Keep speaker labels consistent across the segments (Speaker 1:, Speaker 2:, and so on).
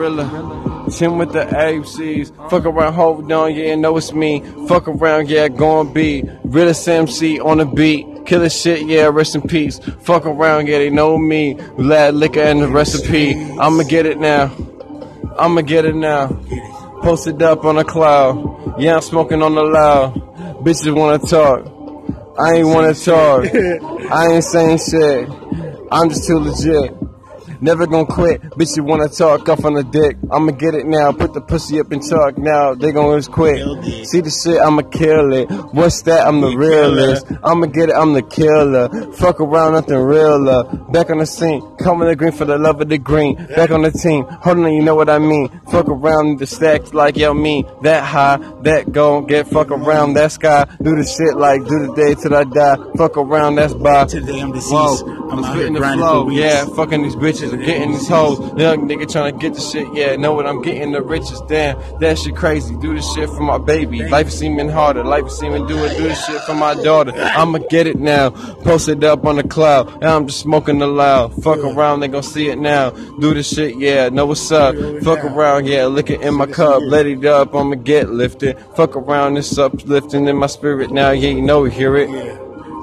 Speaker 1: gorilla. Tim with the ACs. Fuck around, hold on, yeah, know it's me. Fuck around, yeah, gon' be. Realest MC on the beat. Killer shit, yeah, rest in peace. Fuck around, yeah, they know me. Lad liquor and the recipe. I'ma get it now. I'ma get it now. Posted up on a cloud. Yeah, I'm smoking on the loud. Bitches wanna talk. I ain't wanna talk. I ain't saying shit. I'm just too legit. Never gonna quit. Bitch, you wanna talk off on the dick. I'ma get it now. Put the pussy up and talk now. They gonna just quit. See the shit, I'ma kill it. What's that? I'm the realest. I'ma get it, I'm the killer. Fuck around, nothing realer. Back on the scene. Coming the green for the love of the green. Back on the team. Hold on, you know what I mean. Fuck around the stacks like yo me. That high, that gon' get fuck around that sky. Do the shit like do the day till I die. Fuck around, that's by.
Speaker 2: Today I'm deceased.
Speaker 1: Whoa,
Speaker 2: I'm out here
Speaker 1: spitting the flow,
Speaker 2: for weeks.
Speaker 1: yeah, fucking these bitches and getting these hoes. Young nigga trying to get the shit, yeah, know what I'm getting the richest. Damn, that shit crazy. Do this shit for my baby. Life is seeming harder. Life is seeming do it. Do this shit for my daughter. I'ma get it now. Post it up on the cloud. And I'm just smoking the loud. Fuck around, they gon' see it now. Do this shit, yeah, know what's up. Fuck around, yeah, lick it in my cup. Let it up, I'ma get lifted. Fuck around, it's uplifting in my spirit now. Yeah, you know hear it.
Speaker 2: Yeah,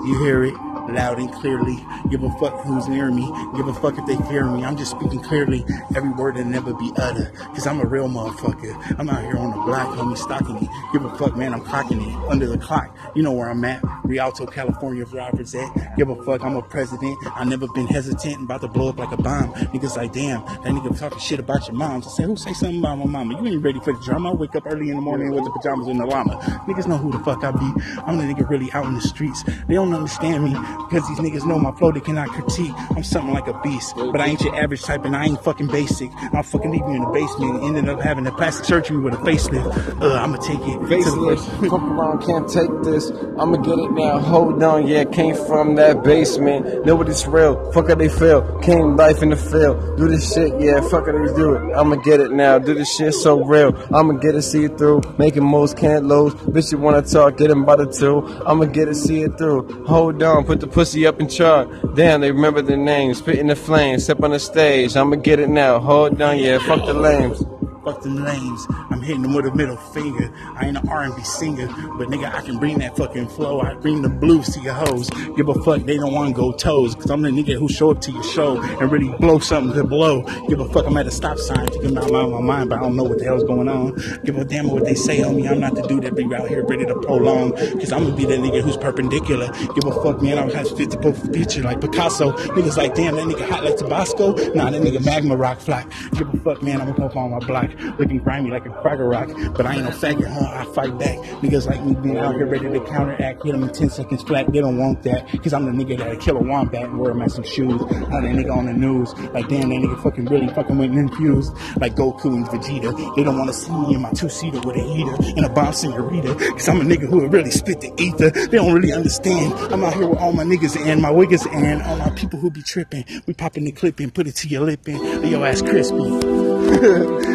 Speaker 2: you hear it loud and clearly. Give a fuck who's near me. Give a fuck if they fear me. I'm just speaking clearly. Every word that never be uttered. Cause I'm a real motherfucker. I'm out here on the block, homie, stocking it. Give a fuck, man. I'm clocking it under the clock. You know where I'm at. Rialto, California, drivers at. Give a fuck. I'm a president. I never been hesitant. about to blow up like a bomb. Niggas like, damn, that nigga talking shit about your moms. I say, who say something about my mama? You ain't ready for the drama. I wake up early in the morning with the pajamas and the llama. Niggas know who the fuck I be. I'm the nigga really out in the streets. They don't understand me because these niggas know my flow. They cannot critique. I'm something like a beast, but I ain't your average type, and I ain't fucking basic. I'll fucking leave you in the basement. and Ended up having a plastic surgery with a facelift. Uh, I'ma take it.
Speaker 1: Facelift. fuck around, can't take this. I'ma get it now. Hold on, yeah, came from that basement. Know what it's real. Fuck how they feel. Came life in the field. Do this shit, yeah, fuck how they do it. I'ma get it now. Do this shit so real. I'ma get it, see it through. Making most can't lose. Bitch, you wanna talk, get him by the two. I'ma get it, see it through. Hold on, put the pussy up in chart. Damn, they remember the names. Spit in the flames, step on the stage. I'ma get it now. Hold on, yeah, fuck the lames.
Speaker 2: Fuck them lames. I'm hitting them with a middle finger. I ain't an R&B singer, but nigga, I can bring that fucking flow. I bring the blues to your hoes. Give a fuck, they don't want to go toes. Cause I'm the nigga who show up to your show and really blow something to blow. Give a fuck, I'm at a stop sign thinking about my, mind my mind, but I don't know what the hell's going on. Give a damn what they say on me. I'm not the dude that be out here ready to prolong. Cause I'm gonna be that nigga who's perpendicular. Give a fuck, man. I have 50 profile picture like Picasso. Niggas like, damn, that nigga hot like Tabasco. Nah, that nigga magma rock fly. Give a fuck, man. I'm gonna pop on my block looking grimy like a cracker rock. But I ain't no faggot, huh? I fight back. Niggas like me being out here ready to counteract. Hit them in 10 seconds flat. They don't want that. Cause I'm the nigga that'll kill a wombat and wear him some shoes. I'm that nigga on the news. Like, damn, that nigga fucking really fucking went infused. Like Goku and Vegeta. They don't want to see me in my two-seater with a heater and a bomb senorita. Cause I'm a nigga who really spit the ether. They don't really understand. I'm out here with all my niggas and my wiggers and all my people who be tripping. We popping the clip and put it to your lip and oh, your ass crispy.